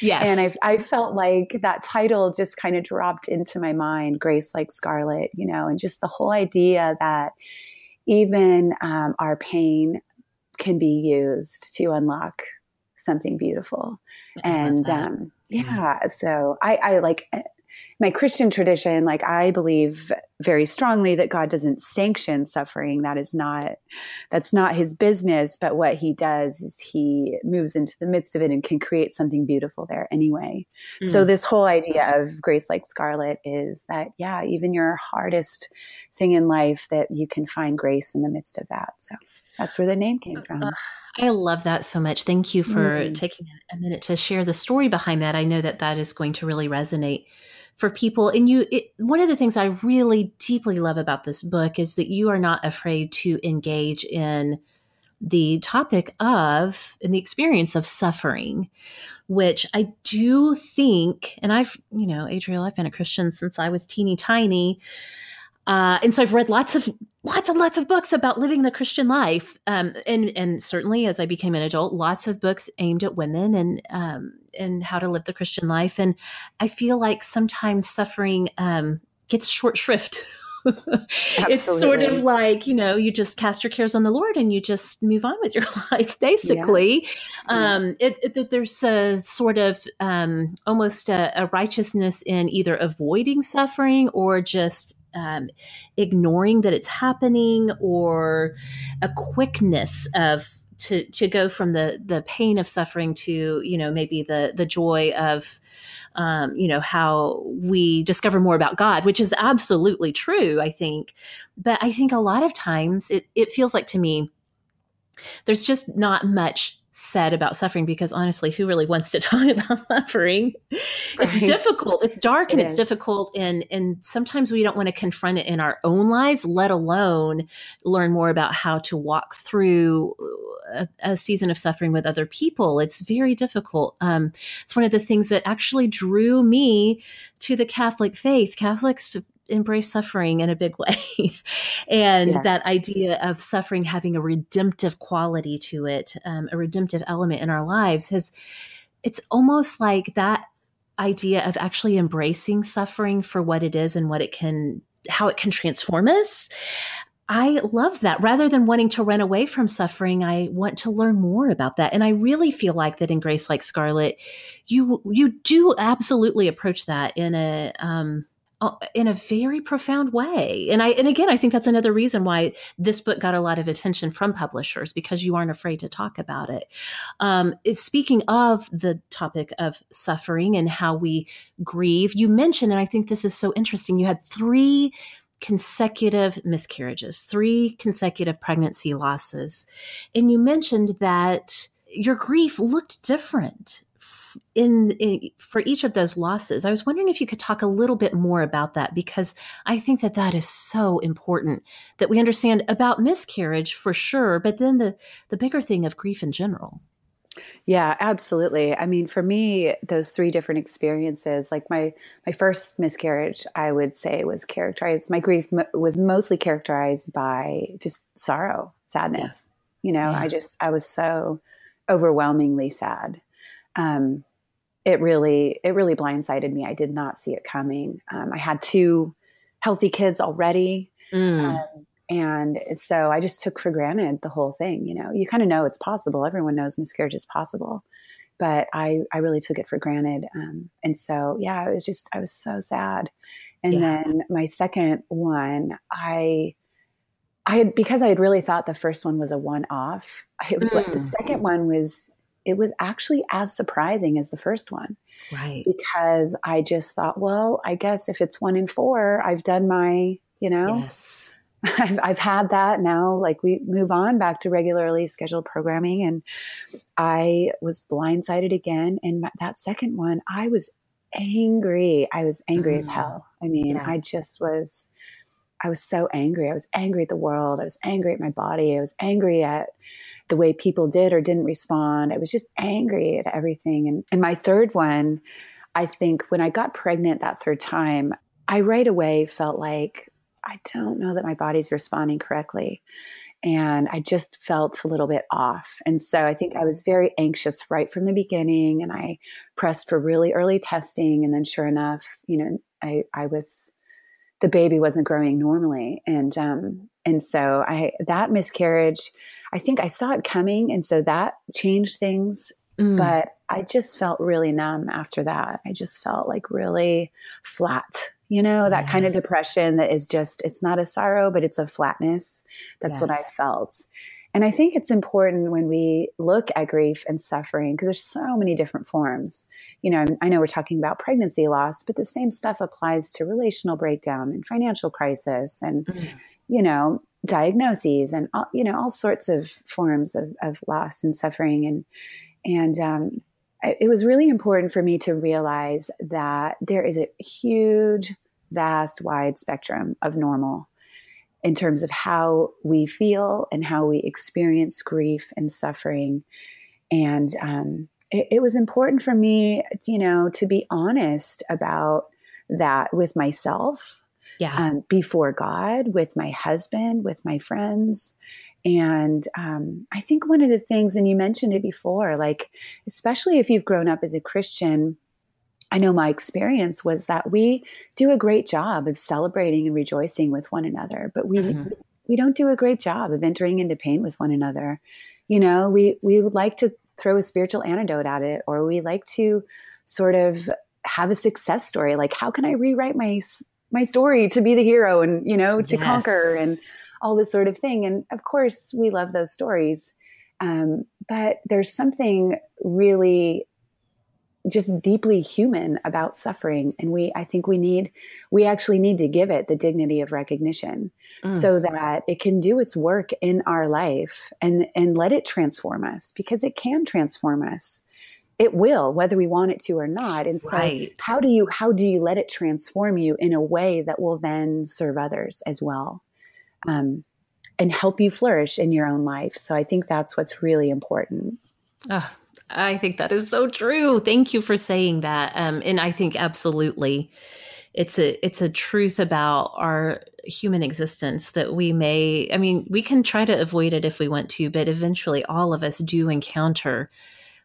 Yes. And I, I felt like that title just kind of dropped into my mind, Grace Like Scarlet, you know, and just the whole idea that even um, our pain can be used to unlock something beautiful. I and um, yeah, so I, I like my Christian tradition, like I believe very strongly that God doesn't sanction suffering. That is not, that's not his business. But what he does is he moves into the midst of it and can create something beautiful there anyway. Mm. So this whole idea of grace like scarlet is that, yeah, even your hardest thing in life, that you can find grace in the midst of that. So that's where the name came from. Uh, I love that so much. Thank you for mm. taking a minute to share the story behind that. I know that that is going to really resonate for people. And you, it, one of the things I really deeply love about this book is that you are not afraid to engage in the topic of and the experience of suffering, which I do think, and I've, you know, Adriel, I've been a Christian since I was teeny tiny. Uh, and so I've read lots of lots and lots of books about living the Christian life, um, and and certainly as I became an adult, lots of books aimed at women and um, and how to live the Christian life. And I feel like sometimes suffering um, gets short shrift. [laughs] it's sort of like you know you just cast your cares on the lord and you just move on with your [laughs] life basically yeah. um it, it, there's a sort of um almost a, a righteousness in either avoiding suffering or just um, ignoring that it's happening or a quickness of to to go from the the pain of suffering to you know maybe the the joy of um, you know how we discover more about God, which is absolutely true, I think. But I think a lot of times it it feels like to me there's just not much said about suffering because honestly, who really wants to [laughs] talk about suffering? Right. It's difficult. It's dark and it's difficult and and sometimes we don't want to confront it in our own lives, let alone learn more about how to walk through a, a season of suffering with other people. It's very difficult. Um, it's one of the things that actually drew me to the Catholic faith. Catholics embrace suffering in a big way. [laughs] and yes. that idea of suffering having a redemptive quality to it, um, a redemptive element in our lives has, it's almost like that idea of actually embracing suffering for what it is and what it can, how it can transform us. I love that. Rather than wanting to run away from suffering, I want to learn more about that. And I really feel like that in Grace Like Scarlet, you you do absolutely approach that in a um, in a very profound way. And I and again, I think that's another reason why this book got a lot of attention from publishers because you aren't afraid to talk about it. Um, speaking of the topic of suffering and how we grieve. You mentioned, and I think this is so interesting. You had three consecutive miscarriages, three consecutive pregnancy losses, and you mentioned that your grief looked different in, in, for each of those losses. I was wondering if you could talk a little bit more about that because I think that that is so important that we understand about miscarriage for sure, but then the the bigger thing of grief in general. Yeah, absolutely. I mean, for me, those three different experiences, like my my first miscarriage, I would say was characterized. My grief m- was mostly characterized by just sorrow, sadness. Yes. You know, yeah. I just I was so overwhelmingly sad. Um, it really it really blindsided me. I did not see it coming. Um, I had two healthy kids already. Mm. Um, and so I just took for granted the whole thing. You know, you kind of know it's possible. Everyone knows miscarriage is possible, but I I really took it for granted. Um, and so yeah, it was just I was so sad. And yeah. then my second one, I I had because I had really thought the first one was a one off. It was mm. like the mm. second one was it was actually as surprising as the first one. Right. Because I just thought, well, I guess if it's one in four, I've done my, you know, yes. [laughs] I've, I've had that now. Like we move on back to regularly scheduled programming, and I was blindsided again. And that second one, I was angry. I was angry mm. as hell. I mean, yeah. I just was. I was so angry. I was angry at the world. I was angry at my body. I was angry at the way people did or didn't respond. I was just angry at everything. And, and my third one, I think when I got pregnant that third time, I right away felt like I don't know that my body's responding correctly. And I just felt a little bit off. And so I think I was very anxious right from the beginning. And I pressed for really early testing. And then, sure enough, you know, I, I was, the baby wasn't growing normally. And, um, and so I, that miscarriage, I think I saw it coming. And so that changed things. Mm. But I just felt really numb after that. I just felt like really flat you know, that yeah. kind of depression that is just, it's not a sorrow, but it's a flatness. That's yes. what I felt. And I think it's important when we look at grief and suffering, because there's so many different forms. You know, I know we're talking about pregnancy loss, but the same stuff applies to relational breakdown and financial crisis and, mm. you know, diagnoses and, all, you know, all sorts of forms of, of loss and suffering. And, and, um, it was really important for me to realize that there is a huge, vast, wide spectrum of normal in terms of how we feel and how we experience grief and suffering. And um, it, it was important for me, you know, to be honest about that with myself yeah. Um, before God, with my husband, with my friends, and um, I think one of the things, and you mentioned it before, like, especially if you've grown up as a Christian, I know my experience was that we do a great job of celebrating and rejoicing with one another, but we mm-hmm. we don't do a great job of entering into pain with one another. You know, we we would like to throw a spiritual antidote at it, or we like to sort of have a success story. Like, how can I rewrite my my story to be the hero and you know to yes. conquer and all this sort of thing. And of course, we love those stories. Um, but there's something really just deeply human about suffering and we i think we need we actually need to give it the dignity of recognition mm. so that it can do its work in our life and and let it transform us because it can transform us it will whether we want it to or not and so right. how do you how do you let it transform you in a way that will then serve others as well um, and help you flourish in your own life. So I think that's what's really important. Oh, I think that is so true. Thank you for saying that. Um, and I think absolutely, it's a it's a truth about our human existence that we may. I mean, we can try to avoid it if we want to, but eventually, all of us do encounter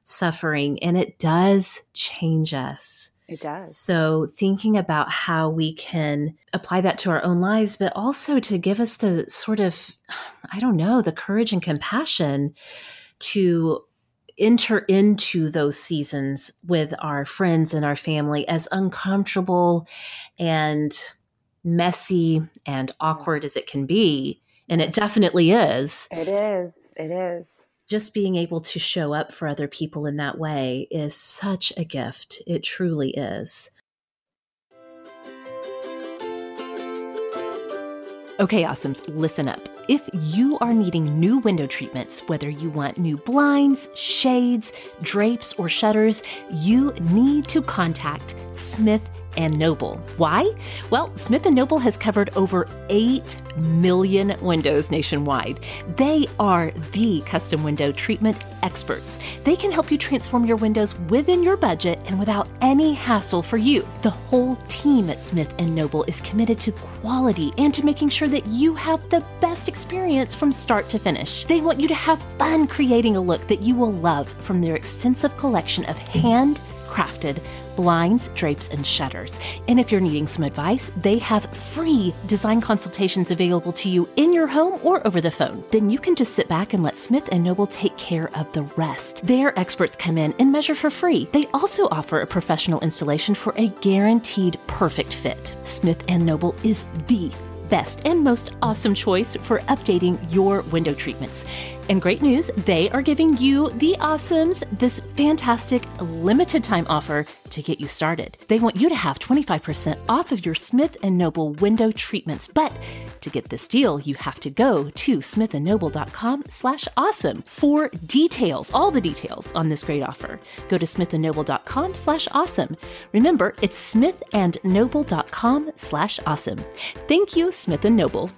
suffering, and it does change us. It does. So, thinking about how we can apply that to our own lives, but also to give us the sort of, I don't know, the courage and compassion to enter into those seasons with our friends and our family, as uncomfortable and messy and awkward yes. as it can be. And it definitely is. It is. It is just being able to show up for other people in that way is such a gift. It truly is. Okay, awesomes, listen up. If you are needing new window treatments, whether you want new blinds, shades, drapes, or shutters, you need to contact Smith & Noble. Why? Well, Smith & Noble has covered over 8 million windows nationwide. They are the custom window treatment experts. They can help you transform your windows within your budget and without any hassle for you. The whole team at Smith & Noble is committed to quality and to making sure that you have the best experience from start to finish. They want you to have fun creating a look that you will love from their extensive collection of handcrafted blinds, drapes, and shutters. And if you're needing some advice, they have free design consultations available to you in your home or over the phone. Then you can just sit back and let Smith and Noble take care of the rest. Their experts come in and measure for free. They also offer a professional installation for a guaranteed perfect fit. Smith and Noble is the best and most awesome choice for updating your window treatments. And great news, they are giving you, the awesomes, this fantastic limited time offer to get you started. They want you to have 25% off of your Smith & Noble window treatments. But to get this deal, you have to go to smithandnoble.com slash awesome for details, all the details on this great offer. Go to smithandnoble.com slash awesome. Remember, it's smithandnoble.com slash awesome. Thank you, Smith & Noble.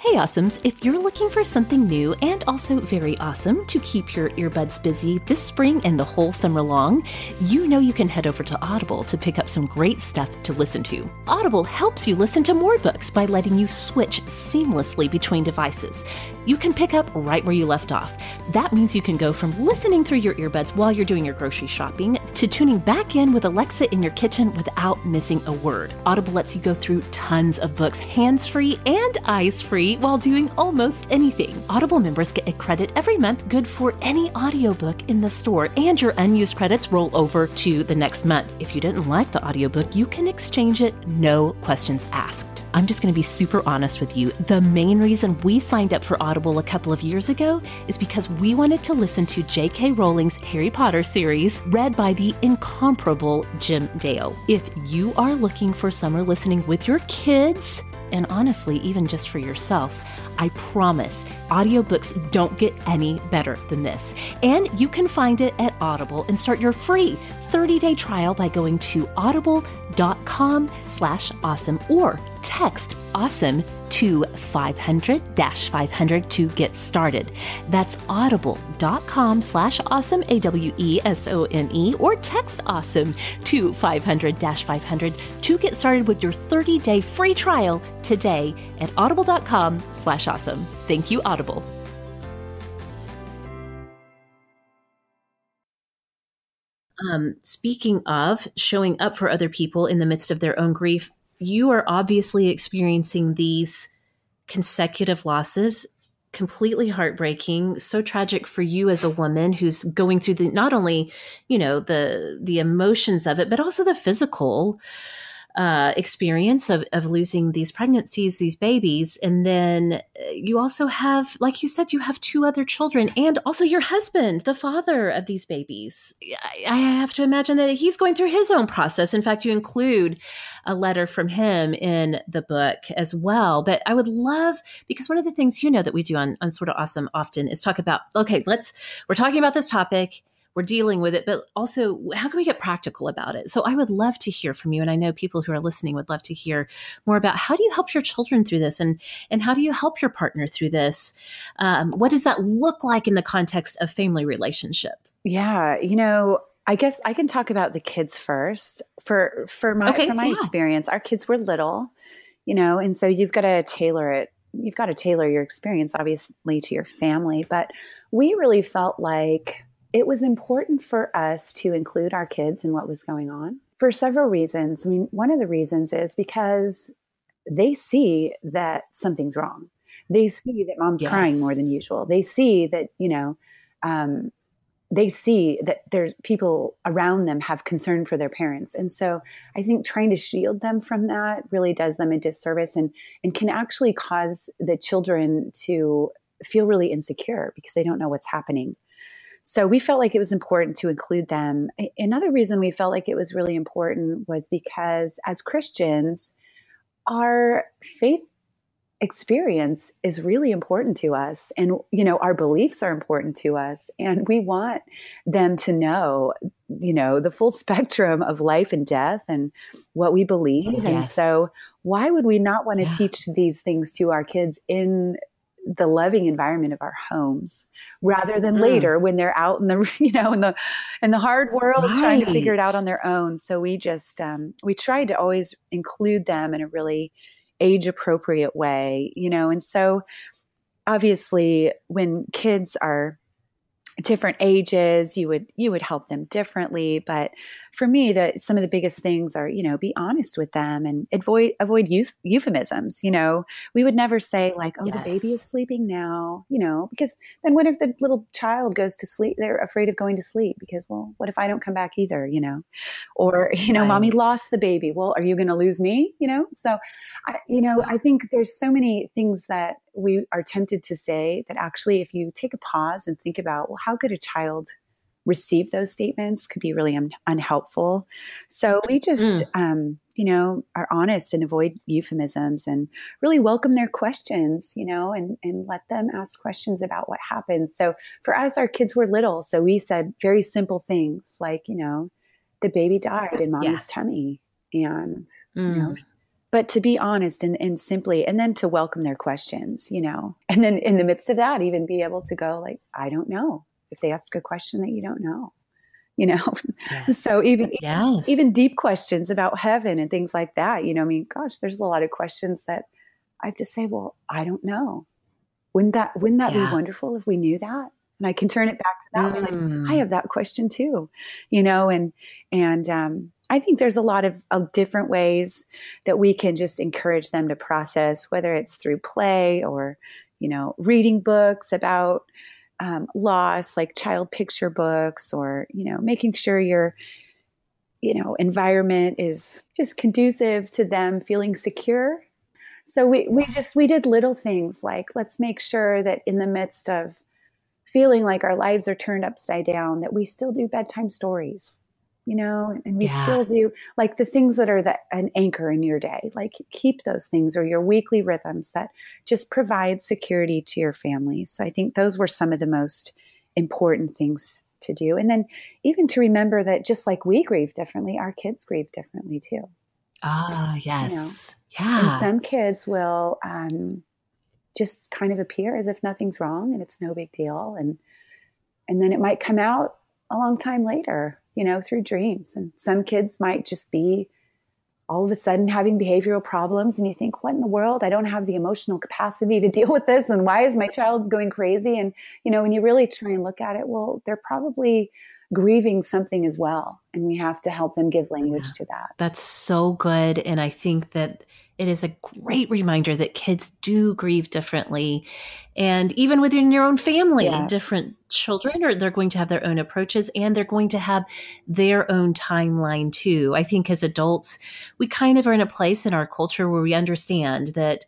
Hey Awesomes, if you're looking for something new and also very awesome to keep your earbuds busy this spring and the whole summer long, you know you can head over to Audible to pick up some great stuff to listen to. Audible helps you listen to more books by letting you switch seamlessly between devices. You can pick up right where you left off. That means you can go from listening through your earbuds while you're doing your grocery shopping to tuning back in with Alexa in your kitchen without missing a word. Audible lets you go through tons of books hands free and eyes free while doing almost anything. Audible members get a credit every month good for any audiobook in the store, and your unused credits roll over to the next month. If you didn't like the audiobook, you can exchange it, no questions asked. I'm just going to be super honest with you. The main reason we signed up for Audible a couple of years ago is because we wanted to listen to J.K. Rowling's Harry Potter series read by the incomparable Jim Dale. If you are looking for summer listening with your kids, and honestly, even just for yourself, I promise audiobooks don't get any better than this. And you can find it at Audible and start your free 30-day trial by going to audible.com slash awesome or text awesome to 500-500 to get started. That's audible.com slash awesome, A-W-E-S-O-M-E, or text awesome to 500-500 to get started with your 30-day free trial today at audible.com slash awesome. Thank you, Audible. Um, speaking of showing up for other people in the midst of their own grief, you are obviously experiencing these consecutive losses completely heartbreaking so tragic for you as a woman who's going through the not only you know the the emotions of it but also the physical uh, experience of, of losing these pregnancies, these babies. And then uh, you also have, like you said, you have two other children and also your husband, the father of these babies. I have to imagine that he's going through his own process. In fact, you include a letter from him in the book as well. But I would love, because one of the things you know that we do on, on Sorta Awesome often is talk about, okay, let's, we're talking about this topic we're dealing with it, but also how can we get practical about it? So I would love to hear from you. And I know people who are listening would love to hear more about how do you help your children through this and, and how do you help your partner through this? Um, what does that look like in the context of family relationship? Yeah. You know, I guess I can talk about the kids first. For for my okay, for my yeah. experience, our kids were little, you know, and so you've got to tailor it. You've got to tailor your experience obviously to your family, but we really felt like it was important for us to include our kids in what was going on for several reasons. I mean, one of the reasons is because they see that something's wrong. They see that mom's yes. crying more than usual. They see that, you know, um, they see that there's people around them have concern for their parents. And so I think trying to shield them from that really does them a disservice and, and can actually cause the children to feel really insecure because they don't know what's happening. So we felt like it was important to include them. Another reason we felt like it was really important was because as Christians, our faith experience is really important to us and you know our beliefs are important to us and we want them to know you know the full [laughs] spectrum of life and death and what we believe oh, yes. and so why would we not want to yeah. teach these things to our kids in the loving environment of our homes rather than mm. later when they're out in the [laughs] you know in the in the hard world right. trying to figure it out on their own so we just um, we tried to always include them in a really age appropriate way, you know. And so obviously when kids are different ages you would you would help them differently but for me that some of the biggest things are you know be honest with them and avoid avoid youth, euphemisms you know? We would never say like oh yes. the baby is sleeping now you know? Because then what if the little child goes to sleep they're afraid of going to sleep because well what if i don't come back either you know? Or [laughs] you know right. mommy lost the baby. Well are you going to lose me? you know? So i you know i think there's so many things that we are tempted to say that actually, if you take a pause and think about, well, how could a child receive those statements could be really un- unhelpful. So we just, mm. um, you know, are honest and avoid euphemisms and really welcome their questions, you know, and, and let them ask questions about what happened. So for us, our kids were little. So we said very simple things like, you know, the baby died in mommy's yeah. tummy. And, mm. you know, mm but to be honest and, and simply and then to welcome their questions you know and then in the midst of that even be able to go like i don't know if they ask a question that you don't know you know [laughs] yes. so even yes. even deep questions about heaven and things like that you know i mean gosh there's a lot of questions that i have to say well i don't know wouldn't that wouldn't that yeah. be wonderful if we knew that and i can turn it back to that mm. like i mm. have that question too you know and and um I think there's a lot of, of, different ways that we can just encourage them to process, whether it's through play or, you know, reading books about um, loss, like child picture books, or you know, making sure your, you know, environment is just conducive to them feeling secure. So we we just we did little things like let's make sure that in the midst of feeling like our lives are turned upside down, that we still do bedtime stories you know, and we yeah. still do like the things that are the, an anchor in your day, like keep those things or your weekly rhythms that just provide security to your family. So I think those were some of the most important things to do. And then even to remember that just like we grieve differently, our kids grieve differently too. Ah, yes. You know? Yeah. And some kids will um, just kind of appear as if nothing's wrong and it's no big deal. And and then it might come out a long time later you know, through dreams. And some kids might just be all of a sudden having behavioral problems and you think what in the world? I don't have the emotional capacity to [laughs] deal with this. And why is my child going crazy? And you know when you really try and look at it well they're probably grieving something as well and we have to help them give language yeah, to that that's so good and i think that it is a great reminder that kids do grieve differently. And even within your own family, yes. different children are they're going to have their own approaches and they're going to have their own timeline too. I think as adults, we kind of are in a place in our culture where we understand that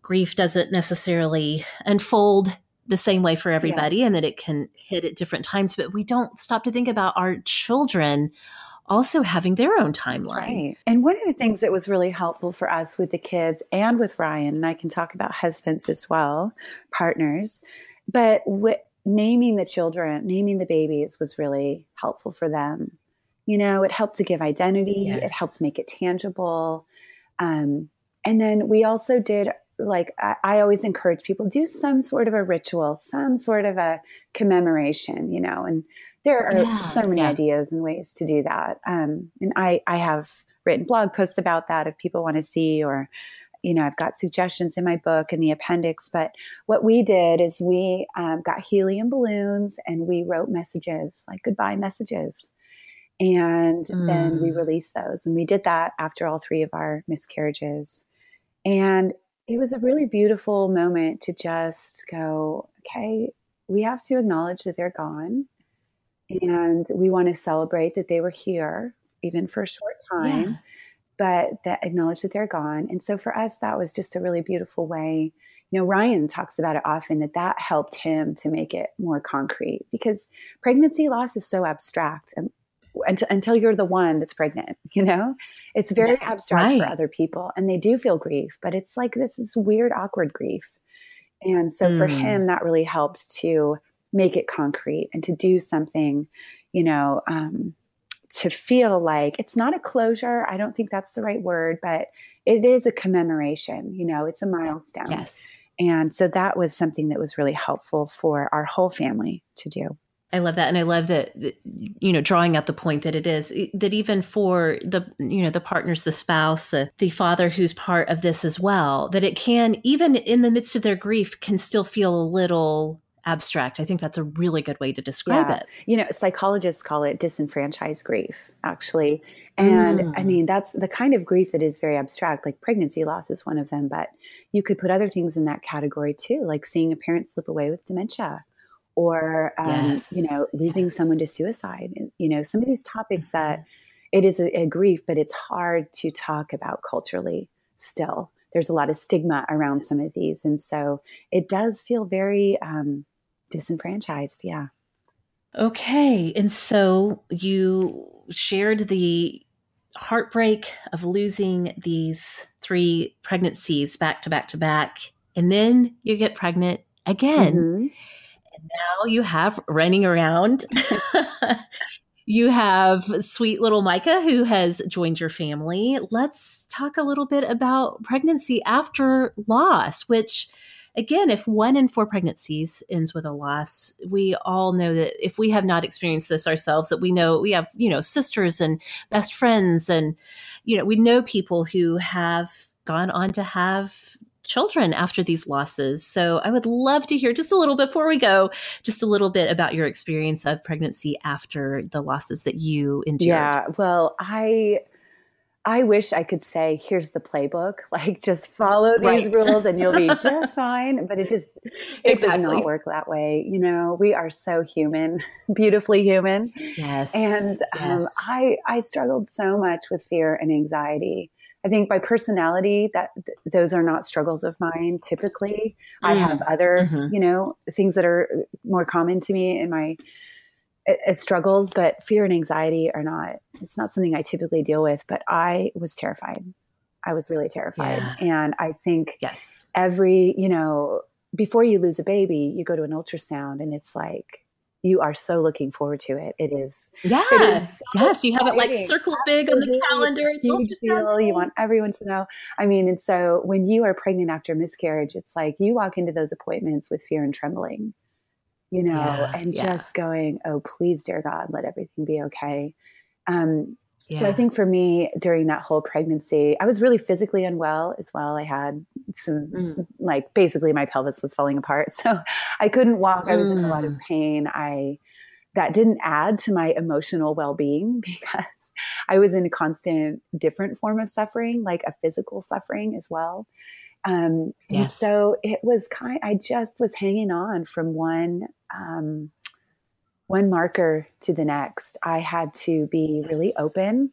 grief doesn't necessarily unfold the same way for everybody yes. and that it can hit at different times, but we don't stop to think about our children also having their own timeline. Right. And one of the things that was really helpful for us with the kids and with Ryan, and I can talk about husbands as well, partners, but naming the children, naming the babies was really helpful for them. You know, it helped to give identity, yes. it helped make it tangible. Um, and then we also did like I, I, always encourage people do some sort of a ritual some sort of a commemoration you know and there are yeah, so many yeah. ideas and ways to do that. Um, and I, I have written blog posts about that if people want to see, or, you know, I've got suggestions in my book in the appendix. But what we did is we um, got helium balloons and we wrote messages, like goodbye messages. And mm. then we mm. released those. And we did that after all three of our miscarriages. And it was a really beautiful moment to just go, okay, we have to acknowledge that they're gone and we want to celebrate that they were here even for a short time yeah. but that acknowledge that they're gone and so for us that was just a really beautiful way you know ryan talks about it often that that helped him to make it more concrete because pregnancy loss is so abstract and until, until you're the one that's pregnant, [laughs] you know? It's very yeah, abstract right. for other people and they do feel grief, but it's like this is weird, awkward grief. And so mm. for him, that really helped to make it concrete and to do something, you know, um, to feel like it's not a closure. I don't think that's the right word, but it is a commemoration, you know, it's a milestone. Yes. And so that was something that was really helpful for our whole family to do. I love that, and I love that, you know drawing out the point that it is that even for the you know the partners, the spouse, the the father who's part of this as well, that it can even in the midst of their grief can still feel a little abstract. I think that's a really good way to describe yeah. it. You know, psychologists call it disenfranchised grief, actually. And mm. I mean, that's the kind of grief that is very abstract, like pregnancy loss is one of them, but you could put other things in that category too, like seeing a parent slip away with dementia or, um, yes. you know, losing yes. someone to suicide. You know, some of these topics mm-hmm. that it is a, a grief, but it's hard to talk about culturally still. There's a lot of stigma around some of these. And so it does feel very, um, disenfranchised. Yeah. Okay. And so you shared the heartbreak of losing these three pregnancies back to back to back. And then you get pregnant again. Mm-hmm. And now you have running around. [laughs] you have sweet little Micah who has joined your family. Let's talk a little bit about pregnancy after loss, which again, if one in four pregnancies ends with a loss, we all know that if we have not experienced this ourselves, that we know we have, you know, sisters and best friends, and, you know, we know people who have gone on to have children after these losses. So I would love to hear just a little before we go, just a little bit about your experience of pregnancy after the losses that you endured. Yeah, well, I I wish I could say, here's the playbook, [laughs] like just follow these right. rules and you'll be [laughs] just fine. But it just, it exactly. does not work that way. You know, we are so human, [laughs] beautifully human. Yes. And um. I, I struggled so much with fear and anxiety. I think by personality, that th- those are not struggles of mine. Typically, mm. I have other, mm-hmm. you know, things that are more common to me in my as struggles, but fear and anxiety are not, it's not something I typically deal with, but I was terrified. I was really terrified. Yeah. And I think yes, every, you know, before you lose a baby, you go to an ultrasound and it's like, you are so looking forward to it. It is. Yes. It is so yes. You have it like circled big on the calendar. It's deal. You want everyone to know. I mean, and so when you are pregnant after miscarriage, it's like you walk into those appointments with fear and trembling you know, yeah, and yeah. just going, oh, please, dear God, let everything be okay. Um, yeah. So I think for me during that whole pregnancy, I was really physically unwell as well. I had some, mm. like, basically my pelvis was falling apart. [laughs] So I couldn't walk. I was mm. in a lot of mm. pain. I, that didn't add to my emotional well being [laughs] because I was in a constant different form of suffering, like a physical suffering as well. Um, yes. so it was kind. I just was hanging on from one um, one marker to the next. I had to be really open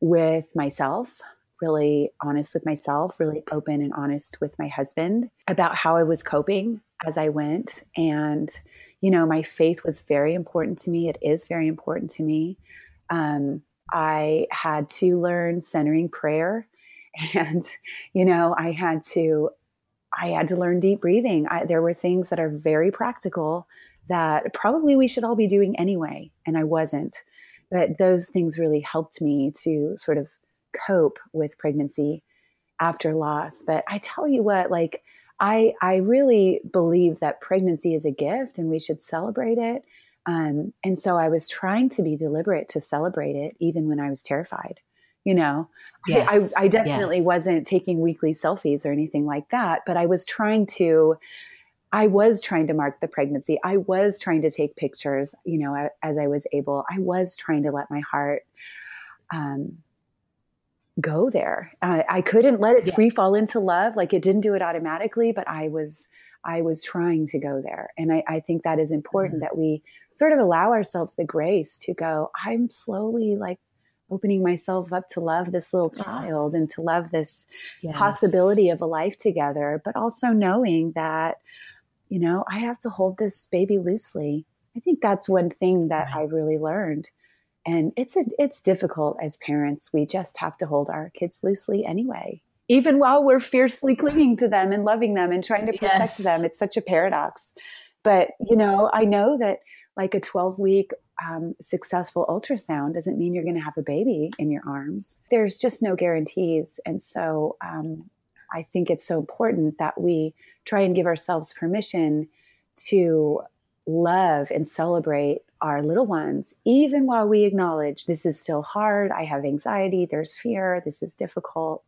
with myself, really honest with myself, really open and honest with my husband about how I was coping as I went. And you know, my faith was very important to me. It is very important to me. Um, I had to learn centering prayer [laughs] and you know i had to i had to learn deep breathing I, there were things that are very practical that probably we should all be doing anyway and i wasn't but those things really helped me to sort of cope with pregnancy after loss but i tell you what like i i really believe that pregnancy is a gift and we should celebrate it um, and so i was trying to be deliberate to celebrate it even when i was terrified you know yes. I, I definitely yes. wasn't taking weekly selfies or anything like that but i was trying to i was trying to mark the pregnancy i was trying to take pictures you know as i was able i was trying to let my heart um, go there uh, i couldn't let it yeah. free fall into love like it didn't do it automatically but i was i was trying to go there and i, I think that is important mm-hmm. that we sort of allow ourselves the grace to go i'm slowly like opening myself up to love this little child and to love this yes. possibility of a life together, but also knowing that, you know, I have to hold this baby loosely. I think that's one thing that right. I really learned and it's a it's difficult as parents we just have to hold our kids loosely anyway even while we're fiercely clinging to them and loving them and trying to protect yes. them it's such a paradox but you know i know that like a 12 week um, successful ultrasound doesn't mean you're going to have a baby in your arms there's just no guarantees and so um, i think it's so important that we try and give ourselves permission to love and celebrate our little ones, even while we acknowledge this is still hard, I have anxiety, there's fear, this is difficult,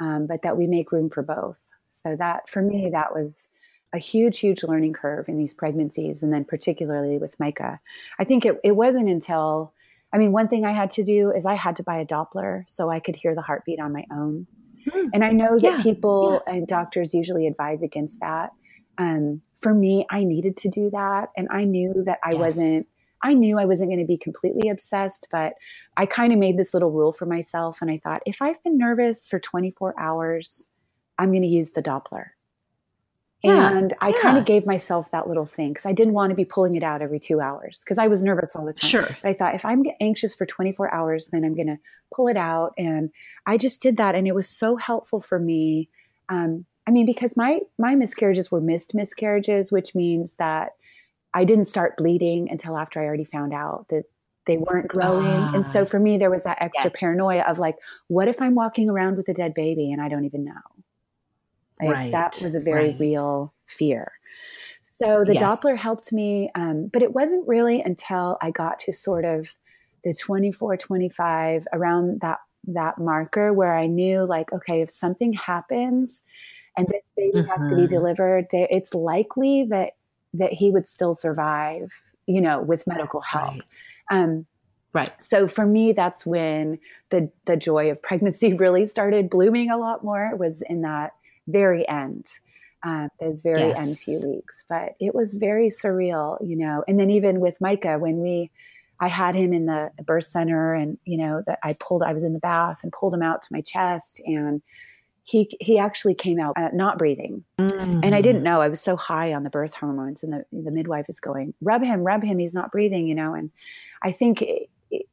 um, but that we make room for both. So, that for me, that was a huge, huge learning curve in these pregnancies, and then particularly with Micah. I think it, it wasn't until, I mean, one thing I had to do is I had to buy a Doppler so I could hear the heartbeat on my own. Mm. And I know that yeah, people yeah. and doctors usually advise against that. Um, for me, I needed to do that. And I knew that I yes. wasn't, I knew I wasn't going to be completely obsessed, but I kind of made this little rule for myself. And I thought, if I've been nervous for 24 hours, I'm going to use the Doppler. Yeah, and I yeah. kind of gave myself that little thing because I didn't want to be pulling it out every two hours because I was nervous all the time. Sure. But I thought if I'm anxious for 24 hours, then I'm going to pull it out. And I just did that. And it was so helpful for me. Um, I mean, because my my miscarriages were missed miscarriages, which means that I didn't start bleeding until after I already found out that they weren't growing. And so for me, there was that extra yeah. paranoia of like, what if I'm walking around with a dead baby and I don't even know? Like, right. That was a very right. real fear. So the yes. Doppler helped me, um, but it wasn't really until I got to sort of the 24, 25, around that that marker where I knew like, okay, if something happens and this baby mm-hmm. has to be mm-hmm. delivered, there, it's likely that that he would still survive, you know, with medical help. Right. Um, right. So for me, that's when the the joy of pregnancy [laughs] really started blooming a lot more. It was in that very end, uh, those very yes. end few weeks. But it was very surreal, you know. And then even with Micah, when we I had him in the birth center and, you know, that I pulled, I was in the bath and pulled him out to my chest and he he actually came out uh, not breathing, mm. and I didn't know. I was so high on the birth hormones, and the the midwife is going, "Rub him, rub him. He's not breathing," you know. And I think, it, it,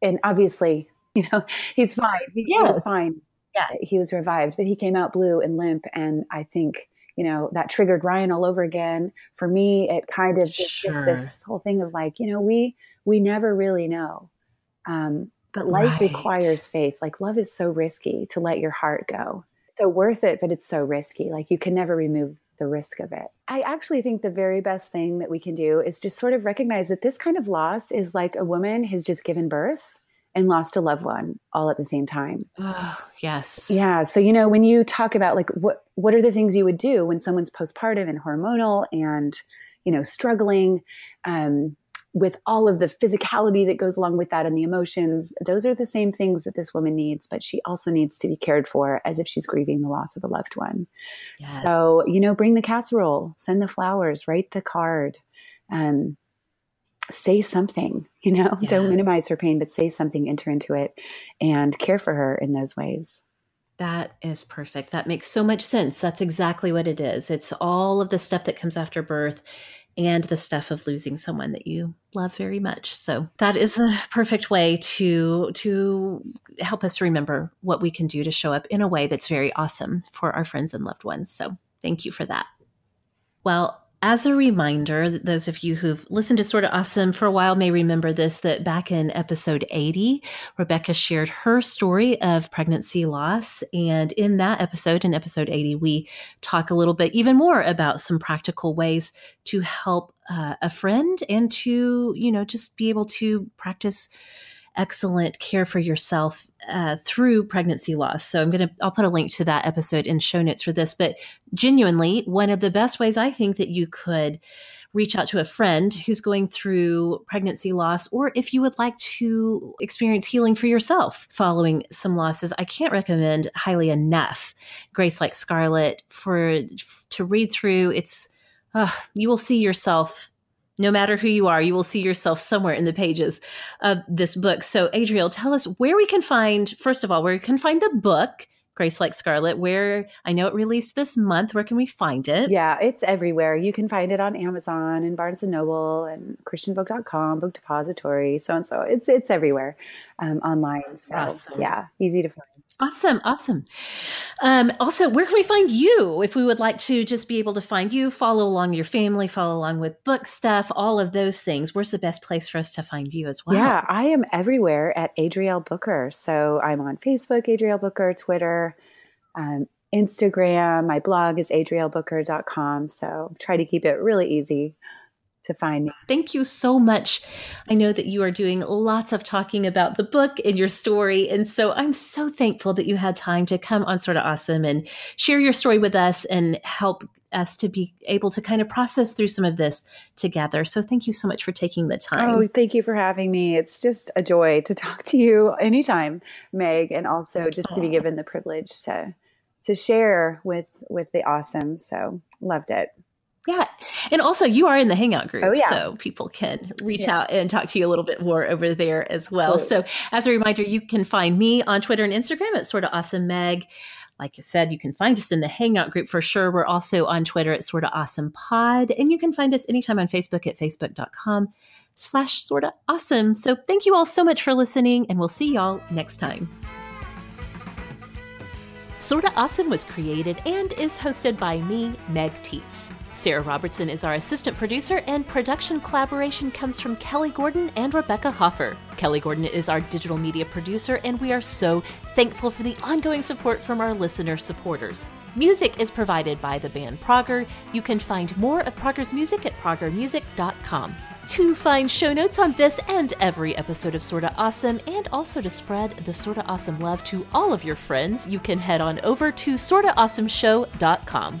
and obviously, [laughs] you know, he's fine. He, yes. fine. Yeah, he was revived, but he came out blue and limp, and I think you know that triggered Ryan all over again. For me, it kind of sure. just this whole thing of like, you know, we we never really know. Um, but life right. requires faith. Like love is so risky to let your heart go. So worth it, but it's so risky. Like you can never remove the risk of it. I actually think the very best thing that we can do is just sort of recognize that this kind of loss is like a woman has just given birth and lost a loved one all at the same time. Oh, yes. Yeah. So, you know, when you talk about like what what are the things you would do when someone's postpartum and hormonal and, you know, struggling, um, with all of the physicality that goes along with that and the emotions, those are the same things that this woman needs, but she also needs to be cared for as if she's grieving the loss of a loved one. Yes. So, you know, bring the casserole, send the flowers, write the card, um, say something, you know, yeah. don't minimize her pain, but say something, enter into it, and care for her in those ways. That is perfect. That makes so much sense. That's exactly what it is. It's all of the stuff that comes after birth and the stuff of losing someone that you love very much. So that is the perfect way to to help us remember what we can do to show up in a way that's very awesome for our friends and loved ones. So thank you for that. Well, as a reminder, those of you who've listened to Sorta Awesome for a while may remember this that back in episode 80, Rebecca shared her story of pregnancy loss. And in that episode, in episode 80, we talk a little bit even more about some practical ways to help uh, a friend and to, you know, just be able to practice excellent care for yourself uh, through pregnancy loss. So I'm going to, I'll put a link to that episode in show notes for this. But genuinely, one of the best ways I think that you could reach out to a friend who's going through pregnancy loss, or if you would like to experience healing for yourself following some losses, I can't recommend highly enough Grace Like Scarlet for to read through. It's uh, you will see yourself no matter who you are, you will see yourself somewhere in the pages of this book. So, Adriel, tell us where we can find, first of all, where we can find the book, Grace Like Scarlet, where I know it released this month. Where can we find it? Yeah, it's everywhere. You can find it on Amazon and Barnes and Noble and ChristianBook.com, Book Depository, so and so. It's it's everywhere um, online. So awesome. yeah, easy to find. Awesome, awesome. Um, also, where can we find you if we would like to just be able to find you, follow along your family, follow along with book stuff, all of those things? Where's the best place for us to find you as well? Yeah, I am everywhere at Adriel Booker. So I'm on Facebook, Adriel Booker, Twitter, um, Instagram. My blog is adrielbooker.com. So try to keep it really easy to find me. Thank you so much. I know that you are doing lots of talking about the book and your story. And so I'm so thankful that you had time to come on Sorta Awesome and share your story with us and help us to be able to kind of process through some of this together. So thank you so much for taking the time. Oh, thank you for having me. It's just a joy to talk to you anytime, Meg, and also just to be given the privilege to to share with with the awesome. So loved it. Yeah. And also, you are in the Hangout group. Oh, yeah. So people can reach yeah. out and talk to you a little bit more over there as well. So, as a reminder, you can find me on Twitter and Instagram at Sorta Awesome Meg. Like I said, you can find us in the Hangout group for sure. We're also on Twitter at Sorta Awesome Pod. And you can find us anytime on Facebook at facebook.com slash sorta awesome. So, thank you all so much for listening, and we'll see y'all next time. Sorta Awesome was created and is hosted by me, Meg Tietz. Sarah Robertson is our assistant producer, and production collaboration comes from Kelly Gordon and Rebecca Hoffer. Kelly Gordon is our digital media producer, and we are so thankful for the ongoing support from our listener supporters. Music is provided by the band Prager. You can find more of Prager's music at pragermusic.com. To find show notes on this and every episode of Sorta Awesome, and also to spread the Sorta Awesome love to all of your friends, you can head on over to sortaawesomeshow.com.